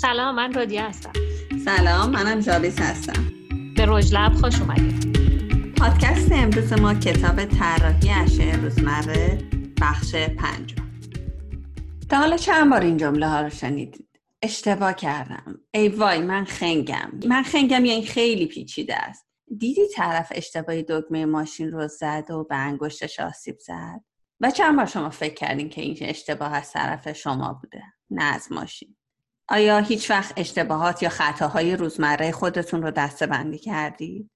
سلام من رادیه هستم. سلام منم جابیس هستم. به رجلب خوش اومدید. پادکست امروز ما کتاب طراحی اشیاء روزمره بخش پنجم. تا حالا چند بار این جمله ها رو شنیدید؟ اشتباه کردم. ای وای من خنگم. من خنگم یا این خیلی پیچیده است. دیدی طرف اشتباهی دکمه ماشین رو زد و به انگشتش آسیب زد؟ و چند بار شما فکر کردین که این اشتباه از طرف شما بوده نه از ماشین. آیا هیچ وقت اشتباهات یا خطاهای روزمره خودتون رو دسته بندی کردید؟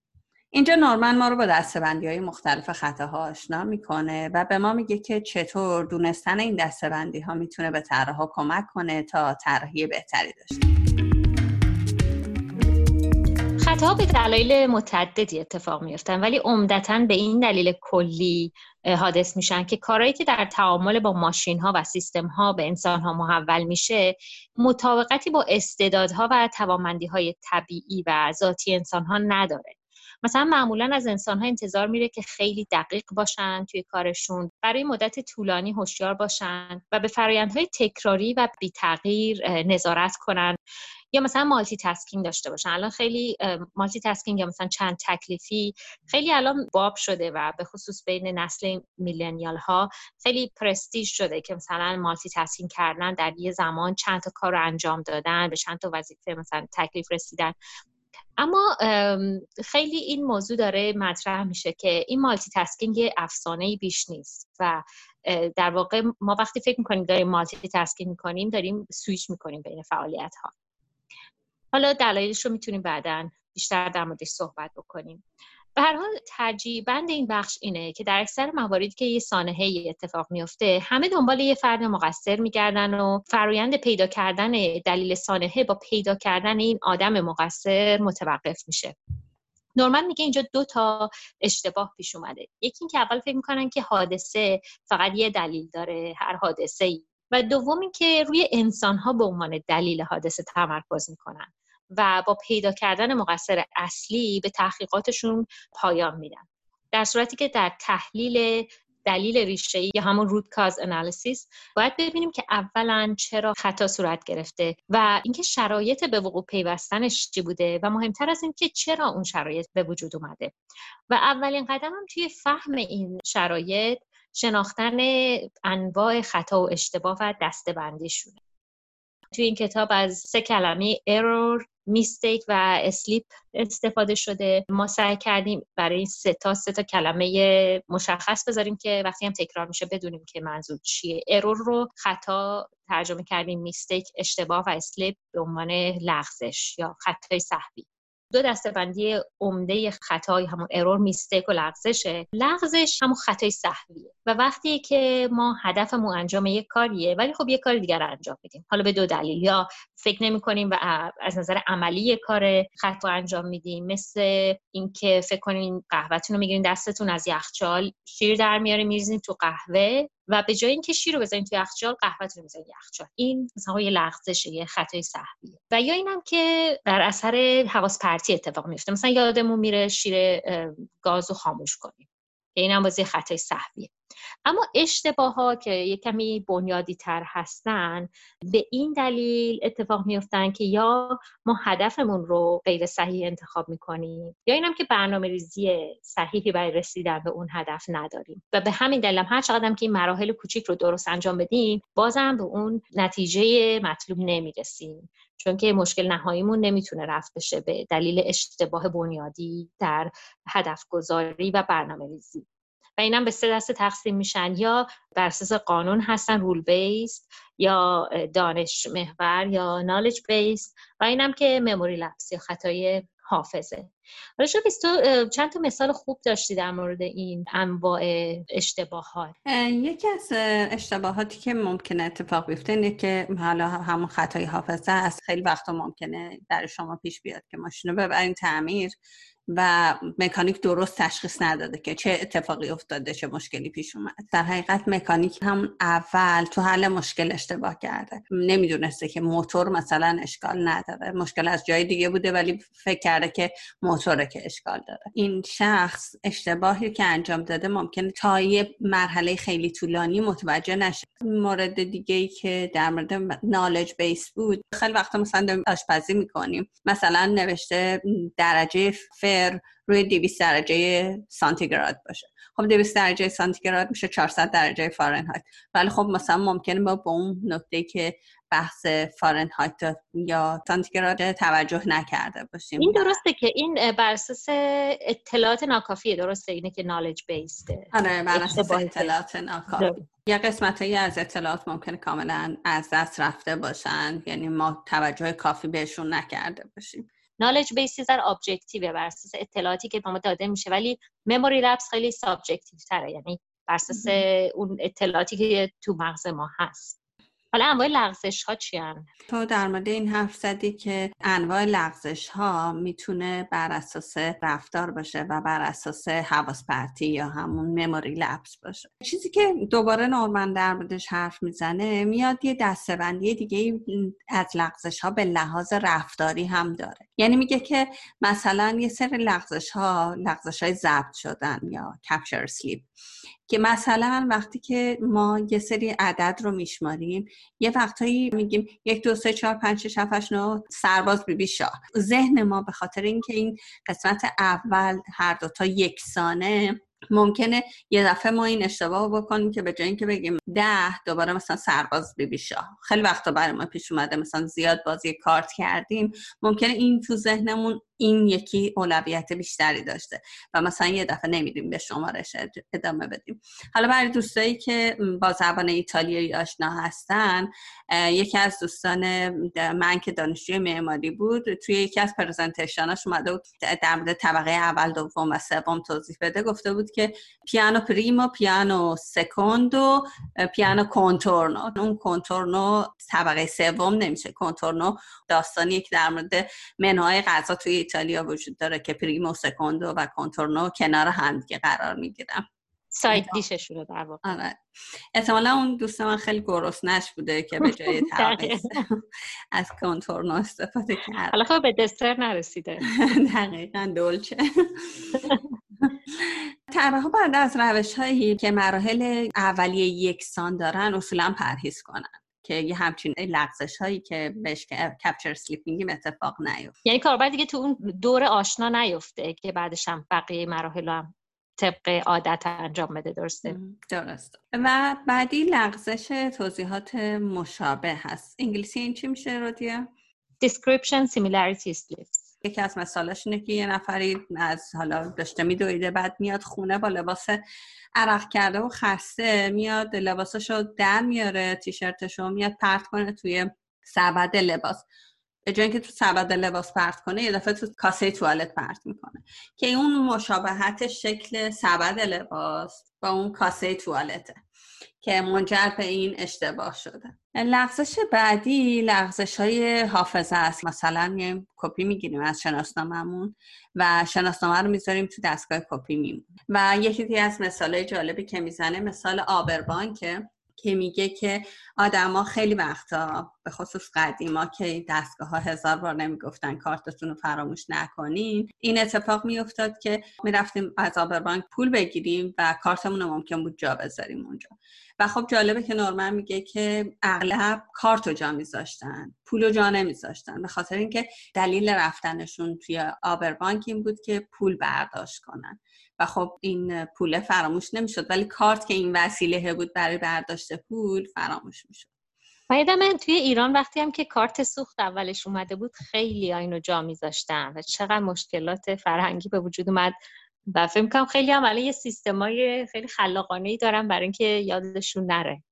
اینجا نورمن ما رو با دستبندی های مختلف خطاها آشنا می‌کنه و به ما میگه که چطور دونستن این دستبندی ها می‌تونه به طراحها کمک کنه تا طراحی بهتری داشته خطاها به دلایل متعددی اتفاق میفتن ولی عمدتا به این دلیل کلی حادث میشن که کارهایی که در تعامل با ماشین ها و سیستم ها به انسان ها محول میشه مطابقتی با استعدادها و توانمندی های طبیعی و ذاتی انسان ها نداره. مثلا معمولا از انسان ها انتظار میره که خیلی دقیق باشن توی کارشون برای مدت طولانی هوشیار باشن و به فرایندهای تکراری و بی تغییر نظارت کنن یا مثلا مالتی تاسکینگ داشته باشن. الان خیلی مالتی تاسکینگ یا مثلا چند تکلیفی خیلی الان باب شده و به خصوص بین نسل millennial ها خیلی پرستیژ شده که مثلا multitasking کردن در یه زمان چند تا کار رو انجام دادن به چند تا وظیفه مثلا تکلیف رسیدن. اما خیلی این موضوع داره مطرح میشه که این multitasking افسانه بیش نیست و در واقع ما وقتی فکر می‌کنیم داریم multitasking می‌کنیم داریم سویچ می‌کنیم بین فعالیت ها حالا دلایلش رو می‌تونیم بعدا بیشتر در موردش صحبت بکنیم. به هر حال ترجیح بند این بخش اینه که در اکثر مواردی که یه سانحه اتفاق میفته همه دنبال یه فرد مقصر میگردن و فرایند پیدا کردن دلیل سانحه با پیدا کردن این آدم مقصر متوقف میشه. نورمن میگه اینجا دو تا اشتباه پیش اومده. یکی اینکه اول فکر می‌کنن که حادثه فقط یه دلیل داره هر حادثه ای و دوم که روی انسان ها به عنوان دلیل حادثه تمرکز می‌کنن. و با پیدا کردن مقصر اصلی به تحقیقاتشون پایان میدن. در صورتی که در تحلیل دلیل ریشه یا همون روت کاز انالیسیس باید ببینیم که اولا چرا خطا صورت گرفته و اینکه شرایط به وقوع پیوستنش چی بوده و مهمتر از اینکه چرا اون شرایط به وجود اومده. و اولین قدم هم توی فهم این شرایط شناختن انواع خطا و اشتباه و دسته‌بندیشونه. توی این کتاب از سه کلمه error mistake و slip استفاده شده. ما سعی کردیم برای سه تا سه تا کلمه مشخص بذاریم که وقتی هم تکرار میشه بدونیم که منظور چیه. error رو خطا ترجمه کردیم mistake اشتباه و slip به عنوان لغزش یا خطای سهوی. دو دسته‌بندی عمده خطای همون error mistake و لغزشه. لغزش همون خطای سهویه و وقتی که ما هدفمون انجام یک کاریه ولی خب یک کار دیگر انجام بدیم حالا به دو دلیل. یا فکر نمی کنیم و از نظر عملی کار خطا انجام میدیم. مثل اینکه فکر کنین قهوهتون رو می‌گیرین دستتون از یخچال شیر در میاره میریزین تو قهوه. و به جای اینکه شیر رو بزنین تو یخچال قهوهتون رو بزنین یخچال. این مثلا یه لغزشه یه خطای سهویه و یا اینم که در اثر حواس پرتی اتفاق میفته مثلا یادمون میره شیر گاز رو خاموش کنیم. که این هم بازی خطای سهویه. اما اشتباه ها که یه کمی بنیادی تر هستن به این دلیل اتفاق میفتن که یا ما هدفمون رو غیر صحیح انتخاب می‌کنیم یا اینم که برنامه ریزی صحیحی برای رسیدن به اون هدف نداریم. و به همین دلیل هر چقدر که این مراحل کوچیک رو درست انجام بدیم بازم به اون نتیجه مطلوب نمی‌رسیم. چون که مشکل نهاییمون نمی‌تونه رفت بشه به دلیل اشتباه بنیادی در هدف گذاری و برنامه ریزی و اینم به سه دسته تقسیم میشن. یا بر اساس قانون هستن رول بیست یا دانش محور یا نالج بیس و اینم که مموری لپس یا خطای حافظه. حالا تو چند تا مثال خوب داشتی در مورد این انواع اشتباهات؟ یکی از اشتباهاتی که ممکنه اتفاق بیفته اینه که حالا همون خطای حافظه از خیلی وقتا ممکنه در شما پیش بیاد که ماشین رو ببرین تعمیر. و مکانیک درست تشخیص نداده که چه اتفاقی افتاده چه مشکلی پیش اومد. در حقیقت مکانیک هم اول تو حل مشکل اشتباه کرده. نمی‌دونسته که موتور مثلا اشکال نداره. مشکل از جای دیگه بوده ولی فکر کرده که موتوره که اشکال داره. این شخص اشتباهی که انجام داده ممکنه تا یه مرحله خیلی طولانی متوجه نشه. مورد دیگه ای که در مورد نالج بیس بود. خیلی وقتا مثلا آشپزی می‌کنیم. مثلا نوشته درجه فر روی 200 درجه سانتیگراد باشه. خب 200 درجه سانتیگراد میشه 400 درجه فارنهایت. ولی خب مثلا ممکنه با به اون نکته که بحث فارنهایت یا سانتیگراد توجه نکرده باشیم. این درسته که این بر اساس اطلاعات ناکافیه. درسته اینه که knowledge-based ه آره بر اساس اطلاعات ناکافی. یا قسمت هایی از اطلاعات ممکنه کاملا از دست رفته باشن. یعنی ما توجه کافی بهشون نکرده باشیم. knowledge-based در objective بر اساس اطلاعاتی که به ما داده میشه. ولی memory lapse خیلی subjective تره. یعنی بر اساس اون اطلاعاتی که تو مغز ما هست. حالا انواع لغزش ها چی هم؟ تو در مورد این حرف زدی که انواع لغزش ها می‌تونه بر اساس رفتار باشه و بر اساس حواس پرتی یا همون مموری لپس باشه. چیزی که دوباره نورمن در موردش حرف می‌زنه میاد یه دستبندی دیگه از لغزش ها به لحاظ رفتاری هم داره. یعنی میگه که مثلا یه سری لغزش ها لغزش های ضبط شدن یا کپچر سلیپ که مثلا وقتی که ما یه سری عدد رو میشماریم یه وقتایی میگیم یک دو سه چهار پنج شش هفت نو سرباز بیبی شاه. ذهن ما به خاطر اینکه این قسمت اول هر دوتا یکسانه ممکنه یه دفعه ما این اشتباه بکنیم که به جای اینکه بگیم ده دوباره مثلا سرباز بیبی شاه. خیلی وقتا برای ما پیش اومده مثلا زیاد بازی کارت کردیم. ممکنه این تو ذهنمون این یکی اولویت بیشتری داشته و مثلا یه دفعه نمیدیم به شمارش ادامه بدیم. حالا برای دوستایی که با زبان ایتالیایی آشنا هستن یکی از دوستان من که دانشجوی معماری بود توی یکی از پرزنتیشناش اومده بود در مورد طبقه اول دوم و سوم توضیح بده. گفته بود که پیانو پریمو پیانو سکوندو پیانو کنتورنو. اون کنتورنو طبقه سوم نمیشه. کنتورنو داستانی که در مورد منوهای غذا توی ایتالیا وجود داره که پریمو سکوندو و کنتورنو کنار هم دیگه قرار می‌گیرن. سایت دیششون رو در واقع. آره. احتمالا اون دوست من خیلی گرسنش بوده که به جای تعقیص از کنتورنو استفاده کرد. حالا خب به دستر نرسیده. دقیقا دولچه. طرح بعد از روش هایی که مراحل اولیه یکسان دارن اصولا پرهیز کنن. که یه همچین لغزش هایی که بهش capture slipping اتفاق نیفته. یعنی کاربر دیگه تو اون دور آشنا نیفته که بعدش هم بقیه مراحل هم طبق عادت انجام بده درسته؟ درست. و بعدی لغزش توضیحات مشابه هست. انگلیسی این چی میشه رودیا؟ description similarity slips یکی از مثالاش اینه که یه نفری از حالا داشته میدویده بعد میاد خونه با لباس عرق کرده و خسته میاد لباسشو در میاره تیشرتشو میاد پرت کنه توی سبد لباس. به جای اینکه تو سبد لباس پرت کنه یه دفعه تو کاسه توالت پرت می‌کنه. که اون مشابهت شکل سبد لباس با اون کاسه توالته. که منجر به این اشتباه شده. لغزش بعدی لغزش های حافظه است. مثلا یه کپی می‌گیریم از شناسنامهمون و شناسنامه رو می‌ذاریم تو دستگاه کپی میمون و یکی از مثال جالبی که می‌زنه مثال آبربانکه. که میگه که آدما خیلی وقتا به خصوص قدیما که دستگاه ها هزار بار نمی‌گفتن کارتتون رو فراموش نکنین این اتفاق میافتاد که می‌رفتیم از آبربانک پول بگیریم و کارتمون رو ممکن بود جا بذاریم اونجا. و خب جالبه که نورمن میگه که اغلب کارت رو جا میذاشتن پول رو جا نمیذاشتن. به خاطر اینکه دلیل رفتنشون توی آبربانک این بود که پول برداشت کنن. و خب این پول فراموش نمی‌شد ولی کارت که این وسیله بود برای برداشت پول فراموش می‌شد. و من توی ایران وقتی هم که کارت سوخت اولش اومده بود خیلی اینو جا میذاشتن و چقدر مشکلات فرهنگی به وجود اومد. و فکر کنم خیلی هم یه سیستمای خیلی خلاقانه ای دارن برای اینکه یادشون نره.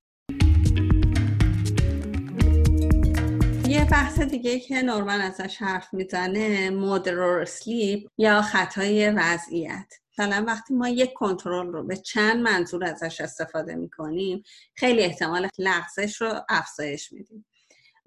یه بحث دیگه که نورمن ازش حرف می‌زنه مودرور سلیپ یا خطای وضعیت. مثلا وقتی ما یک کنترل رو به چند منظور ازش استفاده می‌کنیم خیلی احتمال لغزش رو افزایش میدیم.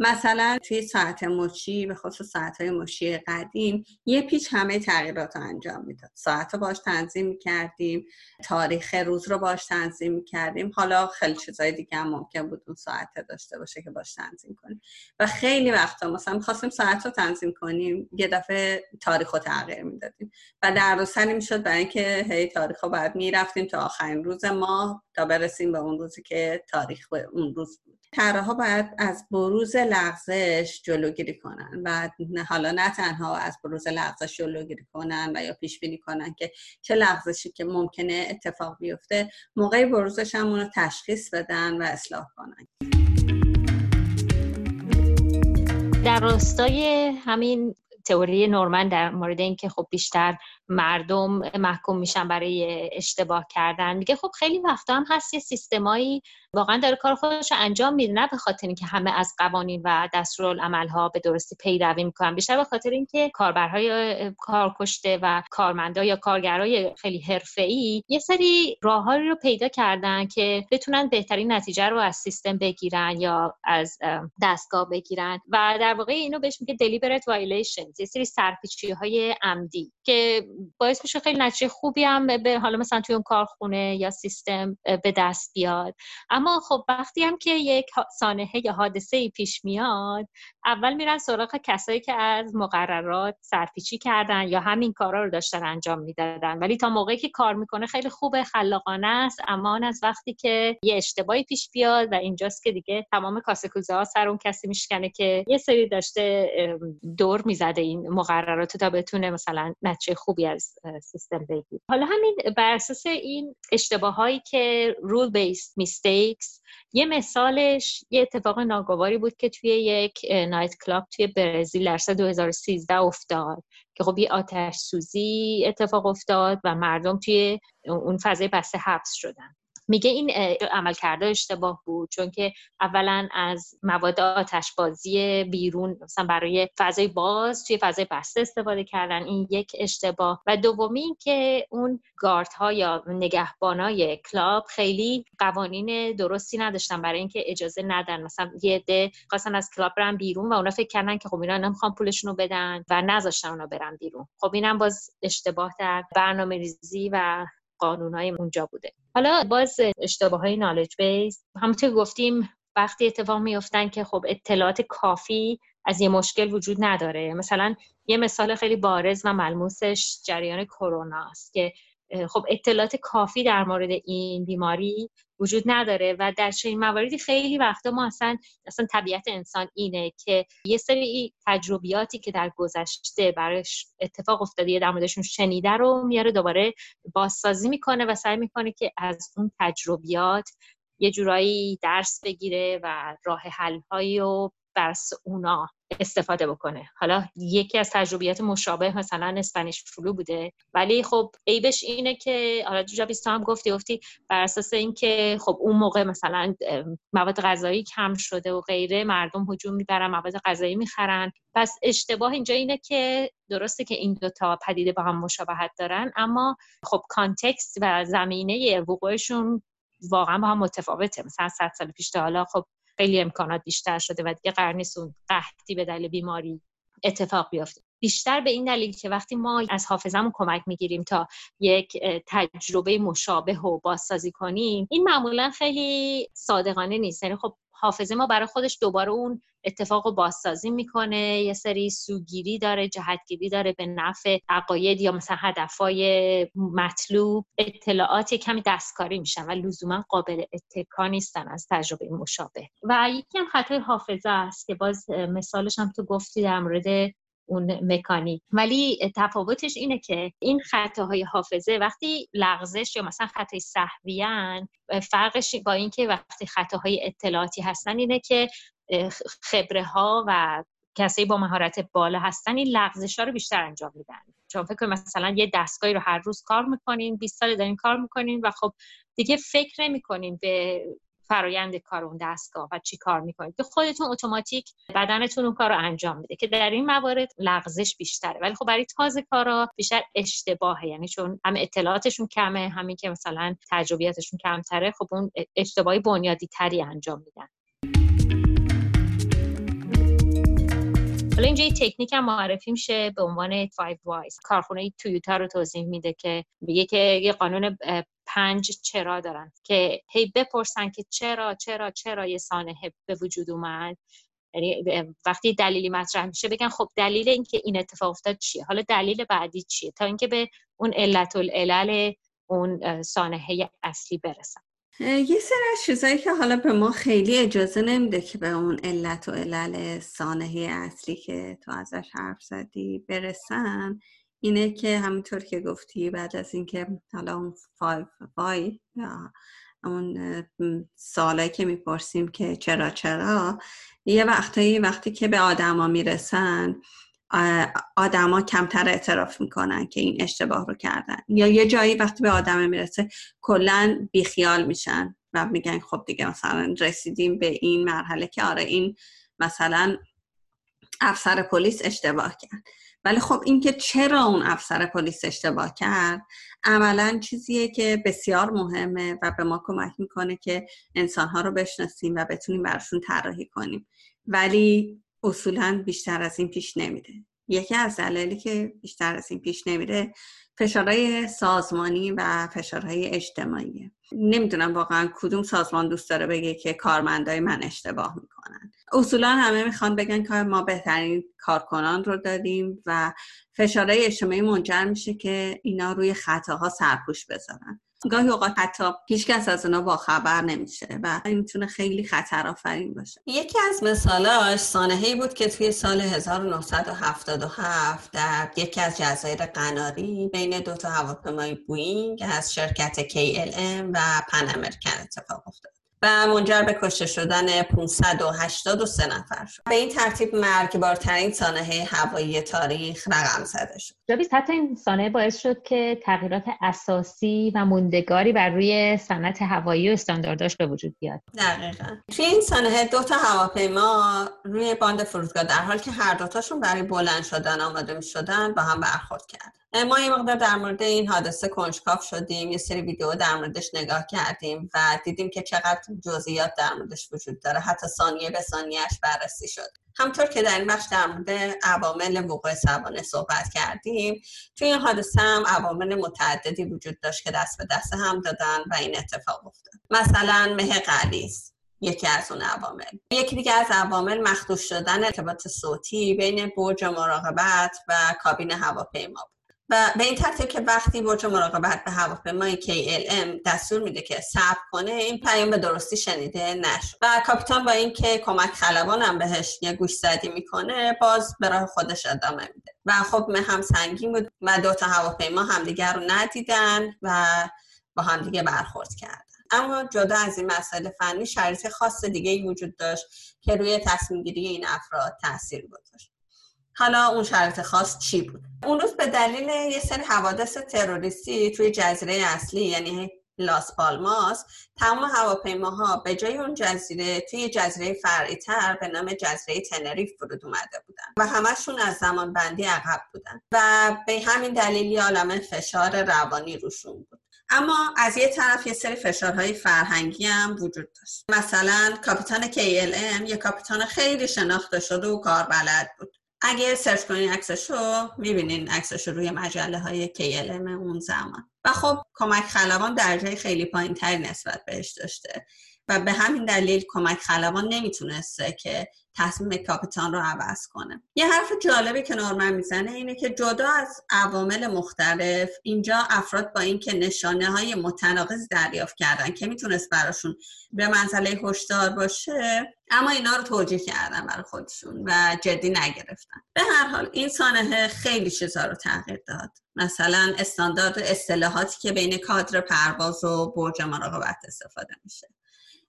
مثلا توی ساعت مچی به خصوص ساعت های مچی قدیم یه پیچ همه تغییرات رو انجام می‌داد. ساعت رو باش تنظیم می‌کردیم تاریخ روز رو باش تنظیم می‌کردیم. حالا خیلی چیزای دیگه هم ممکن بود اون ساعت داشته باشه که باش تنظیم کنیم. و خیلی وقتا مثلا می‌خواستیم ساعت رو تنظیم کنیم یه دفعه تاریخ رو تغییر می‌دادیم. و در سری می‌شد برای اینکه هی تاریخ باید می‌رفتیم تا آخرین روز ماه تا برسیم به اون روزی که تاریخ به اون روز بود. ها باید از بروز لغزش جلوگیری کنن و حالا نه تنها از بروز لغزش جلوگیری کنن و یا پیش بینی کنن که چه لغزشی که ممکنه اتفاق بیفته موقع بروزش هم اونو تشخیص بدن و اصلاح کنن. در راستای همین تئوری نورمن در مورد اینکه خب بیشتر مردم محکوم میشن برای اشتباه کردن میگه خب خیلی وقتا هم هست یه سیستمایی واقعا داره کار خودش رو انجام میده نه به خاطر اینکه همه از قوانین و ها به درستی پیروی می‌کنن بیشتر به خاطر اینکه کاربرهای کارکشته و کارمندا یا کارگرای خیلی حرفه‌ای یه سری راههایی رو پیدا کردن که بتونن بهترین نتیجه رو از سیستم بگیرن یا از دستگاه بگیرن. و در واقع اینو بهش میگه deliberate violations یه سری سرپیچی های عمدی که باعث میشه خیلی نتیجه خوبی هم به حالا مثلا توی اون کارخونه یا سیستم به دست بیاد. اما خب وقتی هم که یک سانحه یا حادثه پیش میاد اول میرن سراغ کسایی که از مقررات سرپیچی کردن یا همین کارا رو داشتن انجام می‌دادن. ولی تا موقعی که کار می‌کنه خیلی خوبه خلاقانه است اما از وقتی که یه اشتباهی پیش بیاد و اینجاست که دیگه تمام کاسه کوزه ها سر اون کسی میشکنه که یه سری داشته دور می‌زده این مقررات تا بتونه مثلا نتیجه خوبی از سیستم بگیر حالا همین بر اساس این اشتباهایی که رول بیس میستیکس یه مثالش یه اتفاق ناگواری بود که توی یک نایت کلاب توی برزیل در سال 2013 افتاد که خب یه آتش سوزی اتفاق افتاد و مردم توی اون فضای بسته حبس شدن. میگه این عمل کرده اشتباه بود چون که اولا از مواد آتشبازی بیرون مثلا برای فضای باز توی فضای بسته استفاده کردن این یک اشتباه. و دومی که اون گارد ها یا نگهبانای کلاب خیلی قوانین درستی نداشتن برای اینکه اجازه ندن. مثلا یه عده خواستن از کلاب برن بیرون و اونا فکر کردن که خب اینا نمی‌خوان پولشون رو بدن و نذاشتن اونا برن بیرون. خب اینم باز اشتباه در برنامه ریزی و های اونجا بوده. حالا باز اشتباه های نالج بیس همونطور گفتیم وقتی اتفاق میفتن که خب اطلاعات کافی از یه مشکل وجود نداره. مثلا یه مثال خیلی بارز و ملموسش جریان کرونا است که خب اطلاعات کافی در مورد این بیماری وجود نداره و در چنین مواردی خیلی وقتا ما اصلا اصلا طبیعت انسان اینه که یه سری تجربیاتی که در گذشته برش اتفاق افتاده در موردشون شنیده رو میاره دوباره بازسازی می‌کنه و سعی می‌کنه که از اون تجربیات یه جورایی درس بگیره و راه حل هایی رو بر اونا استفاده بکنه. حالا یکی از تجربیات مشابه مثلا اسپانیش فلو بوده. ولی خب عیبش اینه که حالا جوجا بیستا هم گفتی گفتی بر اساس اینکه خب اون موقع مثلا مواد غذایی کم شده و غیره مردم هجوم می‌برن مواد غذایی می‌خرن. پس اشتباه اینجا اینه که درسته که این دوتا پدیده با هم مشابهت دارن اما خب کانتکست و زمینه وقوعشون واقعا با هم متفاوته. مثلا 100 سال پیش تا حالا خب خیلی امکانات بیشتر شده و دیگه قرار نیست اون قحطی به دلیل بیماری اتفاق بیفته. بیشتر به این دلیل که وقتی ما از حافظمون کمک می‌گیریم تا یک تجربه مشابه و بازسازی کنیم این معمولا خیلی صادقانه نیست. یعنی خب حافظه ما برای خودش دوباره اون اتفاق رو بازسازی می‌کنه. یه سری سوگیری داره جهتگیری داره به نفع عقاید یا مثلا هدفهای مطلوب. اطلاعات کمی دستکاری میشن و لزوما قابل اتکا نیستن از تجربه مشابه. و یکی هم خطای حافظه است که باز مثالش هم تو گفتی در مورد اون مکانیک. ولی تفاوتش اینه که این خطاهای حافظه وقتی لغزش یا مثلا خطای صحویان فرقش با اینکه وقتی خطاهای اطلاعاتی هستن اینه که خبره ها و کسایی با مهارت بالا هستن این لغزش ها رو بیشتر انجام میدن. چون فکر مثلا یه دستگاهی رو هر روز کار می‌کنین 20 سال دارین کار می‌کنین و خب دیگه فکر نمی‌کنین به فرایند کار اون دستگاه و چی کار می‌کنید. که خودتون اتوماتیک بدنتون اون کار رو انجام میده که در این موارد لغزش بیشتره. ولی خب برای تازه کارا بیشتر اشتباهه. یعنی چون هم اطلاعاتشون کمه همین که مثلا تجربیاتشون کمتره خب اون اشتباهی بنیادی تری انجام میدن. حالا اینجا یه تکنیک هم معرفی میشه به عنوان 5 وایز. کارخونه تویوتا رو توضیح میده که میگه که یه قانون پنج چرا دارن که هی بپرسن که چرا چرا چرا یه سانحه به وجود اومد؟ یعنی وقتی دلیلی مطرح میشه بگن خب دلیل اینکه این اتفاق افتاد چیه؟ حالا دلیل بعدی چیه؟ تا اینکه به اون علت العلل اون سانحه اصلی برسن. یه سر از چیزایی که حالا به ما خیلی اجازه نمیده که به اون علت و علل سانحه اصلی که تو ازش حرف زدی برسن. اینه که همینطور که گفتی بعد از اینکه حالا اون five why یا اون سوالایی که می‌پرسیم که چرا چرا یه وقتایی وقتی که به آدما می‌رسن آدما کمتر اعتراف می‌کنن که این اشتباه رو کردن. یا یه جایی وقتی به آدم می‌رسه کلا بیخیال میشن و میگن خب دیگه مثلا رسیدیم به این مرحله که آره این مثلا افسر پلیس اشتباه کرد. ولی خب اینکه چرا اون افسر پلیس اشتباه کرد عملا چیزیه که بسیار مهمه و به ما کمک می‌کنه که انسانها رو بشناسیم و بتونیم براشون طراحی کنیم. ولی اصولا بیشتر از این پیش نمیده. یکی از دلایلی که بیشتر از این پیش نمیره فشارهای سازمانی و فشارهای اجتماعی. نمی‌دونم واقعا کدوم سازمان دوست داره بگه که کارمندای من اشتباه می‌کنن. اصولا همه می‌خوان بگن که ما بهترین کارکنان رو داریم و فشارهای اجتماعی منجر میشه که اینا روی خطاها سرپوش بذارن. گاهی اوقات حتی هیچکس از اونا با خبر نمیشه و این می‌تونه خیلی خطر آفرین باشه. یکی از مثالاش سانحه‌ای بود که توی سال 1977 در یکی از جزایر قناری بین دو تا هواپیمای بوینگ از شرکت KLM و پن امریکن اتفاق افتاد. و منجر به کشته شدن 583 نفر. شد به این ترتیب مرگبارترین سانحه هوایی تاریخ رقم زده شد. جاویز حتی این سانحه باعث شد که تغییرات اساسی و موندگاری بر روی صنعت هوایی و استاندارداش به وجود بیاد. دقیقا. توی این سانحه دو تا هواپیما روی باند فرودگاه در حال که هر دوتاشون برای بلند شدن آماده می شدن با هم برخورد کرد ما یه مقدار در مورد این حادثه کنجکاف شدیم یه سری ویدیو در موردش نگاه کردیم و دیدیم که چقدر جزئیات در موردش وجود داره. حتی ثانیه به ثانیهش بررسی شد. همطور که در این بخش در مورد عوامل وقوع سوانه صحبت کردیم توی این حادثه هم عوامل متعددی وجود داشت که دست به دست هم دادن و این اتفاق افتاد. مثلا مه قلیز یکی از اون عوامل. یکی دیگه از عوامل مخدوش شدن ارتباط صوتی بین برج مراقبت و کابین هواپیما و به این ترتیب که وقتی برج مراقبت به هواپیمای KLM دستور میده که صبر کنه این پیام به درستی شنیده نشد. و کاپیتان با اینکه کمک خلبانم بهش یه گوش زدی می‌کنه باز به راه خودش ادامه میده. و خب هم سنگین بود و دو تا هواپیما همدیگر رو ندیدن و با همدیگه برخورد کردن. اما جدا از این مسئله فنی شرایط خاص دیگه ای وجود داشت که روی تصمیم گیری این افراد تاثیر گذاشت. حالا اون شرط خاص چی بود؟ اون روز به دلیل یه سری حوادث تروریستی توی جزیره اصلی یعنی لاس پالماس تمام هواپیماها به جای اون جزیره توی جزیره فرعی تر به نام جزیره تنریف فرود اومده بودن و همشون از زمان بندی عقب بودن و به همین دلیل یه فشار روانی روشون بود. اما از یه طرف یه سری فشارهای فرهنگی هم وجود داشت. مثلا کاپیتان KLM یه کاپیتان خیلی شناخته شده و کاربلد بود. اگه سرچ کنین عکسشو می‌بینین عکسشو روی مجله های KLM اون زمان. و خب کمک خلبان درجه خیلی پایین نسبت بهش داشته. و به همین دلیل کمک خلبان نمی‌تونسته که تصمیم کاپیتان رو عوض کنه. یه حرف جالبی که نورمن می‌زنه اینه که جدا از عوامل مختلف اینجا افراد با اینکه نشانه های متناقض دریافت کردن که می‌تونست براشون به منزله هشدار باشه اما اینا رو توجیه کردن برای خودشون و جدی نگرفتن. به هر حال این سانحه خیلی چیزا رو تغییر داد. مثلا استاندارد اصطلاحاتی که بین کادر پرواز و برج مراقبت استفاده میشه.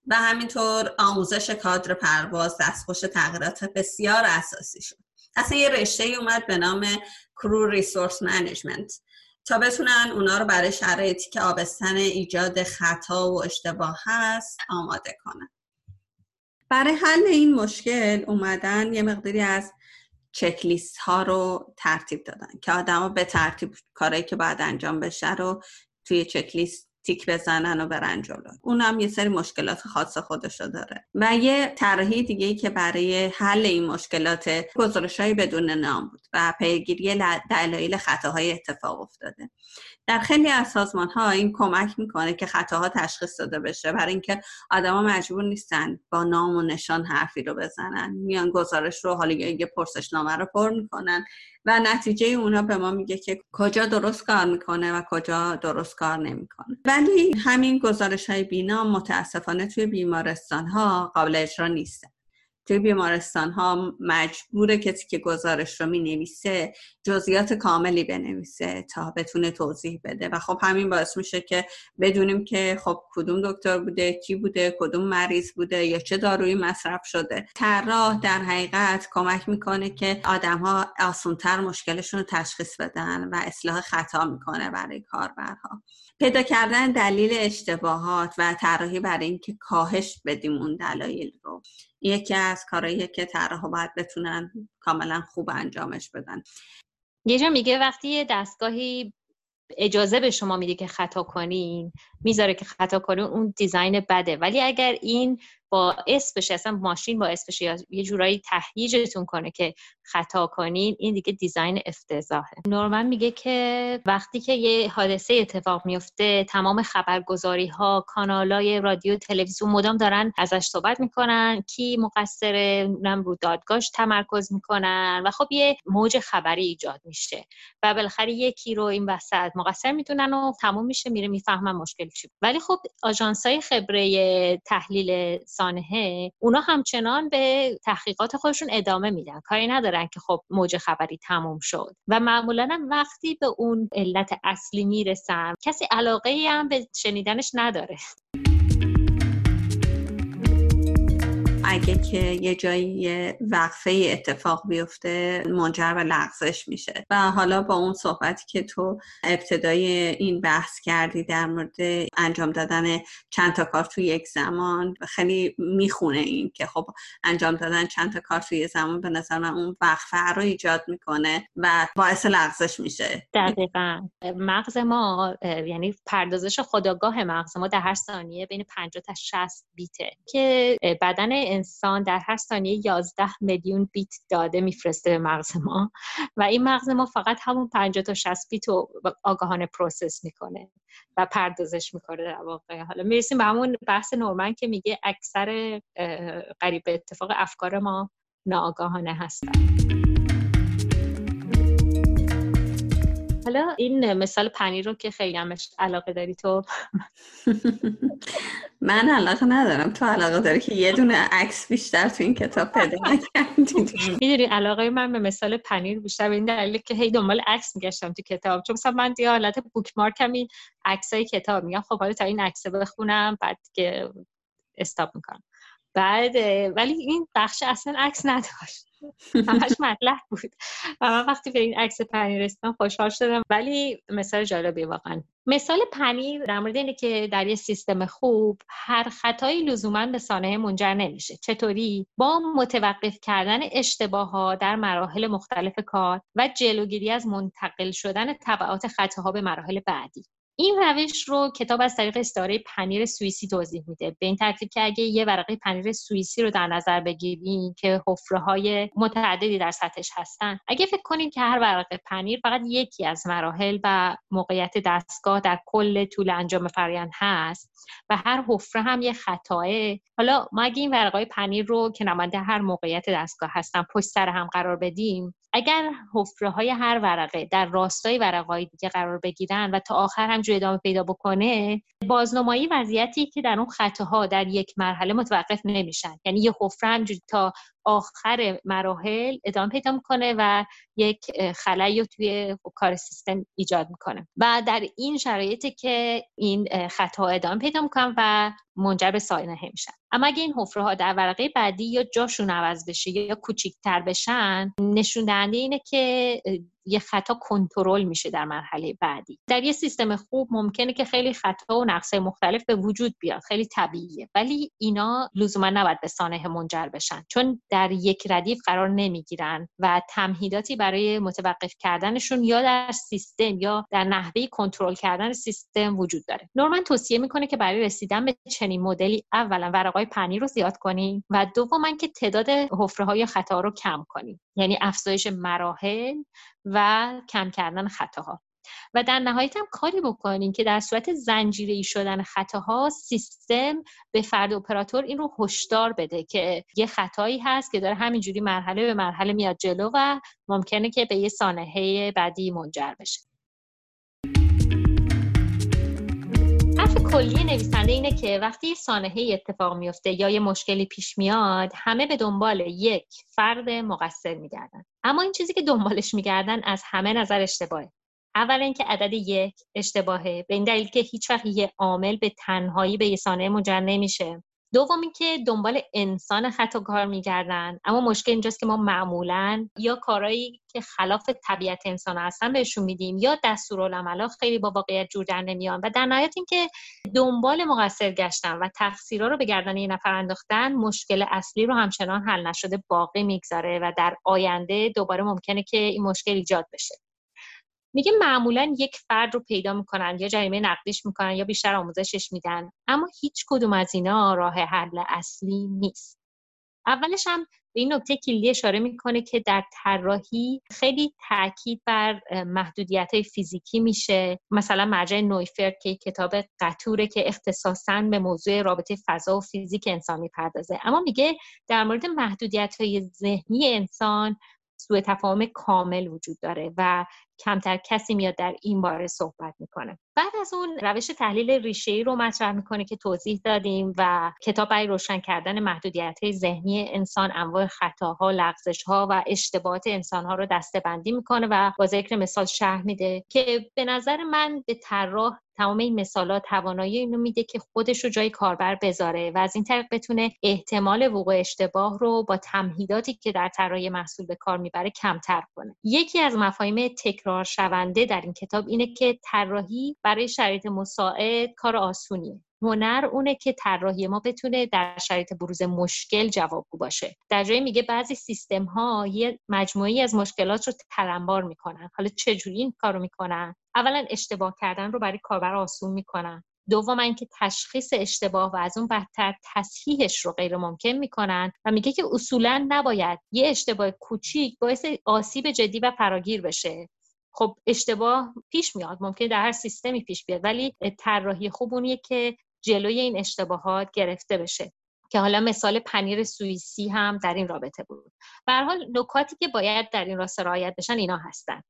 و همینطور آموزش کادر پرواز دستخوش تغییرات بسیار اساسی شد. اصلا یه رشته اومد به نام کرو ریسورس منیجمنت تا بتونن اونا رو برای شرایطی که آبستن ایجاد خطا و اشتباه هست آماده کنن. برای حل این مشکل اومدن یه مقداری از چکلیست ها رو ترتیب دادن که آدما به ترتیب کارهایی که باید انجام بشه رو توی چکلیست تیک بزنن و برن جلو. اونم یه سری مشکلات خاص خودش رو داره. و یه طراحی دیگه ای که برای حل این مشکلات گزارش های بدون نام بود و پیگیری دلایل خطاهای اتفاق افتاده. در خیلی از سازمان ها این کمک می‌کنه که خطاها تشخیص داده بشه برای اینکه آدما مجبور نیستن با نام و نشان حرفی رو بزنن. میان گزارش رو حالا یه پرسشنامه رو پر می‌کنن. و نتیجه اونا به ما میگه که کجا درست کار می‌کنه و کجا درست کار نمی‌کنه. ولی همین گزارش های بینا متاسفانه توی بیمارستان ها قابل اجرا نیستن. توی بیمارستان ها مجبور کسی که گزارش رو می نویسه جزئیات کاملی بنویسه تا بتونه توضیح بده. و خب همین باعث میشه که بدونیم که خب کدوم دکتر بوده کی بوده کدوم مریض بوده یا چه دارویی مصرف شده. طراح در حقیقت کمک می‌کنه که آدم ها آسونتر مشکلشون رو تشخیص بدن و اصلاح خطا می‌کنه برای کاربرها. پیدا کردن دلیل اشتباهات و طراحی برای اینکه کاهش بدیم اون دلایل رو. یکی از کارهایی که طراحا باید بتونن کاملا خوب انجامش بدن. یه جا میگه وقتی دستگاهی اجازه به شما میده که خطا کنین می‌ذاره که خطا کنین اون دیزاین بده. ولی اگر این باعث بشه اصلا ماشین بشه یا یه جورایی تهییجتون کنه که خطا کنین این دیگه دیزاین افتضاحه. نورمن میگه که وقتی که یه حادثه اتفاق میفته تمام خبرگزاری ها کانالای رادیو تلویزیون مدام دارن ازش صحبت می‌کنن. کی مقصره؟ نم رو دادگاهش تمرکز می‌کنن و خب یه موج خبری ایجاد میشه. و بالاخره یکی رو این وسط مقصر می‌دونن و تموم میشه میره می‌فهمن مشکل چی ولی خب آژانس خبره تحلیل سانحه اونا همچنان به تحقیقات خودشون ادامه میدن. کاری ندارن که خب موج خبری تموم شد. و معمولا هم وقتی به اون علت اصلی می‌رسن کسی علاقه هم به شنیدنش نداره. اگه که یه جایی وقفه اتفاق بیفته منجر به لغزش میشه. و حالا با اون صحبتی که تو ابتدای این بحث کردی در مورد انجام دادن چند تا کار توی یک زمان خیلی می‌خونه این که خب انجام دادن چند تا کار توی زمان به نظر من اون وقفه رو ایجاد می‌کنه و باعث لغزش میشه. دقیقا. مغز ما یعنی پردازش خداگاه مغز ما در هر ثانیه بین 50 تا 60 بیته که بدن انسان در هر ثانیه 11 میلیون بیت داده میفرسته به مغز ما. و این مغز ما فقط همون 50 تا 60 بیت رو آگاهانه process می‌کنه و پردازش می‌کنه در واقع. حالا می‌رسیم به همون بحث نورمن که میگه اکثر قریب اتفاق افکار ما ناآگاهانه هستن. حالا این مثال پنیر رو که خیلی هم بهش علاقه داری تو. من علاقه ندارم. تو علاقه داری که یه دونه عکس بیشتر تو این کتاب پیدا نکردی. می‌دونی علاقه من به مثال پنیر بیشتر به این دلیل که هی دنبال عکس میگشتم تو کتاب. چون مثلا من دیگه حالت بوک مارکم این عکسای کتاب. میگم خب حالا تا این عکس بخونم بعد که استاپ می‌کنم. بعد ولی این بخش اصلا عکس نداشت. همش مطلع بود. و من وقتی به این عکس پنیر رسیدم خوشحال شدم. ولی مثال جالبی واقعا. مثال پنیر در مورد اینه که در یه سیستم خوب هر خطایی لزوما به سانحه منجر نمیشه. چطوری؟ با متوقف کردن اشتباه ها در مراحل مختلف کار و جلوگیری از منتقل شدن طبعات خطاها به مراحل بعدی. این روش رو کتاب از طریق استعاره پنیر سوئیسی توضیح میده. به این ترتیب که اگه یه ورقه پنیر سوئیسی رو در نظر بگیریم که حفره های متعددی در سطحش هستن اگه فکر کنید که هر ورقه پنیر فقط یکی از مراحل و موقعیت دستگاه در کل طول انجام فرایند هست و هر حفره هم یه خطاه حالا ما اگه این ورقه پنیر رو که نماینده هر موقعیت دستگاه هستن پشت سر هم قرار بدیم اگر حفره های هر ورقه در راستای ورقه دیگه قرار بگیرن و تا آخر همجور ادامه پیدا بکنه بازنمایی وضعیتی که در اون خطاها در یک مرحله متوقف نمیشن. یعنی یه حفره همجوری تا آخر مراحل ادامه پیدا می‌کنه و یک خلایی رو توی کار سیستم ایجاد می‌کنه. و در این شرایطی که این خطا ادامه پیدا می‌کنن و منجر به ساینه میشن. اما اگه این حفره ها در ورقه بعدی یا جاشون عوض بشه یا کوچیکتر بشن نشون دهنده اینه که یه خطا کنترل میشه در مرحله بعدی. در یه سیستم خوب ممکنه که خیلی خطا و نقصه مختلف به وجود بیاد خیلی طبیعیه. ولی اینا لزوما نباید به سانحه منجر بشن. چون در یک ردیف قرار نمی‌گیرن و تمهیداتی برای متوقف کردنشون یا در سیستم یا در نحوه کنترل کردن سیستم وجود داره. نورمن توصیه می‌کنه که برای رسیدن به چنین مدلی اولا ورقای پنیر رو زیاد کنیم و دوما که تعداد حفره های خطا رو کم کنیم. یعنی افزایش مراحل و کم کردن خطاها. و در نهایت هم کاری بکنیم که در صورت زنجیره ای شدن خطاها سیستم به فرد اپراتور این رو هشدار بده که یه خطایی هست که داره همینجوری مرحله به مرحله میاد جلو و ممکنه که به یه سانحه بعدی منجر بشه. کلی نویسنده اینه که وقتی یه سانحه اتفاق میفته یا یه مشکلی پیش میاد همه به دنبال یک فرد مقصر میگردن. اما این چیزی که دنبالش میگردن از همه نظر اشتباهه. اول اینکه عدد یک اشتباهه. به این دلیل که هیچ وقت یه عامل به تنهایی به یه سانحه منجر نمیشه. دوم اینکه دنبال انسان خطا کار میگردن. اما مشکل اینجاست که ما معمولا یا کارهایی که خلاف طبیعت انسان هستن بهشون میدیم یا دستورالعملا خیلی با واقعیت جور در نمیان. و در نهایت اینکه دنبال مقصر گشتن و تقصیرها رو به گردن یه نفر انداختن مشکل اصلی رو همچنان حل نشده باقی می‌گذاره و در آینده دوباره ممکنه که این مشکل ایجاد بشه. میگه معمولا یک فرد رو پیدا می‌کنن یا جریمه نقدیش می‌کنن یا بیشتر آموزشش میدن. اما هیچ کدوم از اینا راه حل اصلی نیست. اولش هم به این نکته کلی اشاره می‌کنه که در طراحی خیلی تاکید بر محدودیت های فیزیکی میشه. مثلا مرجع نویفرد که کتاب قطوره که اختصاصا به موضوع رابطه فضا و فیزیک انسان می‌پردازه. اما میگه در مورد محدودیت های ذهنی انسان سوء تفاهم کامل وجود داره و کمتر کسی میاد در این باره صحبت می‌کنه. بعد از اون روش تحلیل ریشه ای رو مطرح می‌کنه که توضیح دادیم و کتاب برای روشن کردن محدودیت های ذهنی انسان انواع خطاها لغزش ها و اشتباهات انسان ها رو دسته بندی می‌کنه و با ذکر مثال شهر میده که به نظر من به طراح تمام این مثالات توانایی اینو میده که خودش رو جای کاربر بذاره و از این طریق بتونه احتمال وقوع اشتباه رو با تمهیداتی که در طراحی محصول به کار می‌بره کمتر کنه. یکی از مفاهیم تکرار شونده در این کتاب اینه که طراحی برای شرایط مساعد کار آسونیه. هنر اونه که طراحی ما بتونه در شرایط بروز مشکل جوابگو باشه. در جایی میگه بعضی سیستم ها یه مجموعی از مشکلات رو تلمبار می‌کنن. حالا چجوری این کارو می‌کنن؟ اولا اشتباه کردن رو برای کاربر آسون می‌کنن. دوم اینکه تشخیص اشتباه و از اون بدتر تصحیحش رو غیر ممکن می‌کنن و میگه که اصولا نباید یه اشتباه کوچیک باعث آسیب جدی و فراگیر بشه. خب اشتباه پیش میاد ممکن در هر سیستمی پیش بیاد ولی طراحی خوب اونیه که جلوی این اشتباهات گرفته بشه. که حالا مثال پنیر سوئیسی هم در این رابطه بود. به حال نکاتی که باید در این راسته رعایت بشن اینا هستن.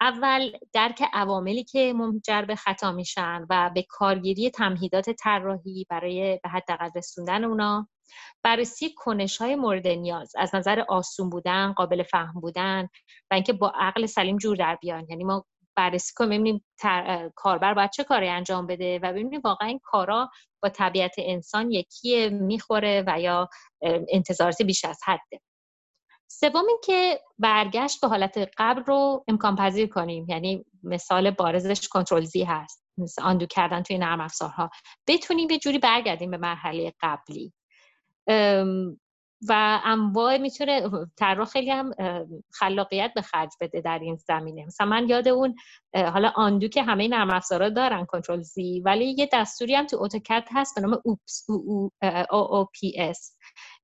اول درک عواملی که منجر به خطا میشن و به کارگیری تمهیدات طراحی برای به حداقل رسوندن اونا. بررسی کنش های مورد نیاز از نظر آسون بودن قابل فهم بودن و اینکه با عقل سلیم جور در بیان یعنی ما بررسی کنیم ببینیم کاربر باید چه کاری انجام بده و ببینیم واقعا این کارا با طبیعت انسان یکی می‌خوره و یا انتظارات بیش از حده. سوم اینکه برگشت به حالت قبل رو امکان پذیر کنیم. یعنی مثال بارزش کنترل زی هست. مثل آندو کردن توی نرم افزارها. بتونیم یه جوری برگردیم به مرحله قبلی. و انواع می‌تونه طراح خیلی هم خلاقیت به خرج بده در این زمینه. مثلا من یاد اون حالا undo که همه نرم افزارا دارن control Z ولی یه دستوری هم تو اتوکد هست به نام OOPS O O P S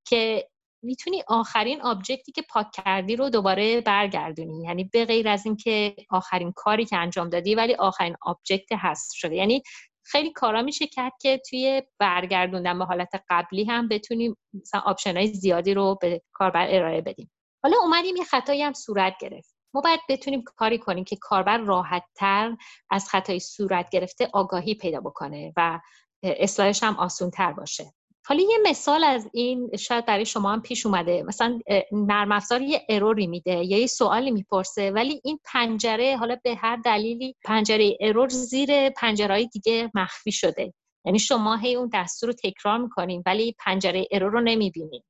که می‌تونی آخرین object ی که پاک کردی رو دوباره برگردونی. یعنی به غیر از اینکه آخرین کاری که انجام دادی ولی آخرین object هست شده. یعنی خیلی کارا میشه کرد که توی برگردوندن به حالت قبلی هم بتونیم مثلا option های زیادی رو به کاربر ارائه بدیم. حالا اومدیم یه خطایی هم صورت گرفت. ما باید بتونیم کاری کنیم که کاربر راحت تر از خطای صورت گرفته آگاهی پیدا بکنه و اصلاحش هم آسون تر باشه. حالا یه مثال از این شاید برای شما هم پیش اومده. مثلا نرم افزار یه اروری میده یا یه سوالی می‌پرسه ولی این پنجره حالا به هر دلیلی پنجره ارور زیر پنجره دیگه مخفی شده. یعنی شما هی اون دستور رو تکرار می‌کنین ولی پنجره ارور رو نمی‌بینین.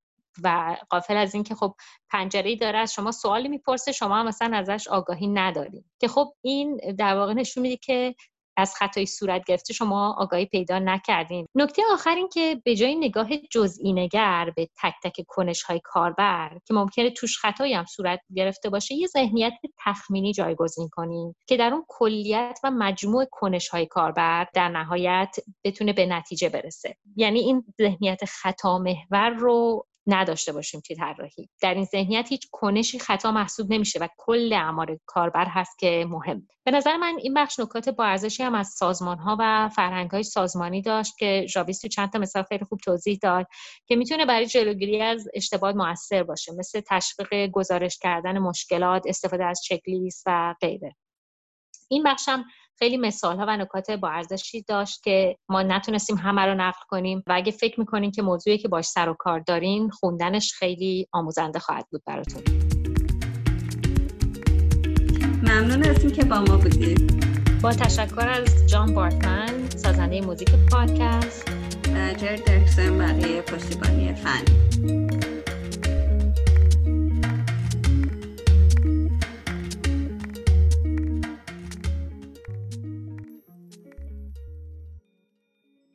و قافل از اینکه خب پنجره داره از شما سوالی می‌پرسه شما هم مثلا ازش آگاهی نداریم که خب این در واقع نشون میده که از خطای صورت گرفته شما آگاهی پیدا نکردین. نکته آخر این که به جای نگاه جزئی نگر به تک تک کنش های کاربر که ممکنه توش خطایی هم صورت گرفته باشه یه ذهنیت تخمینی جایگزین کنین که در اون کلیت و مجموع کنش های کاربر در نهایت بتونه به نتیجه برسه. یعنی این ذهنیت خطا محور رو نداشته باشیم توی طراحی. در این ذهنیت هیچ کنشی خطا محسوب نمیشه و کل اعمار کاربر هست که مهم. به نظر من این بخش نکات با ارزشی هم از سازمان ها و فرهنگ های سازمانی داشت که ژاویس تو چند تا مثال خیلی خوب توضیح داد که می‌تونه برای جلوگیری از اشتباه موثر باشه مثل تشویق گزارش کردن مشکلات استفاده از چک و غیره. این بخش هم خیلی مثال ها و نکات با ارزشی داشت که ما نتونستیم همه رو نقل کنیم و اگه فکر می‌کنین که موضوعی که باش سر و کار دارین خوندنش خیلی آموزنده خواهد بود براتون. ممنون از که با ما بودید. با تشکر از جان بارتمن سازنده موزیک پادکست. و جر درکسن برای پشتیبانی فنی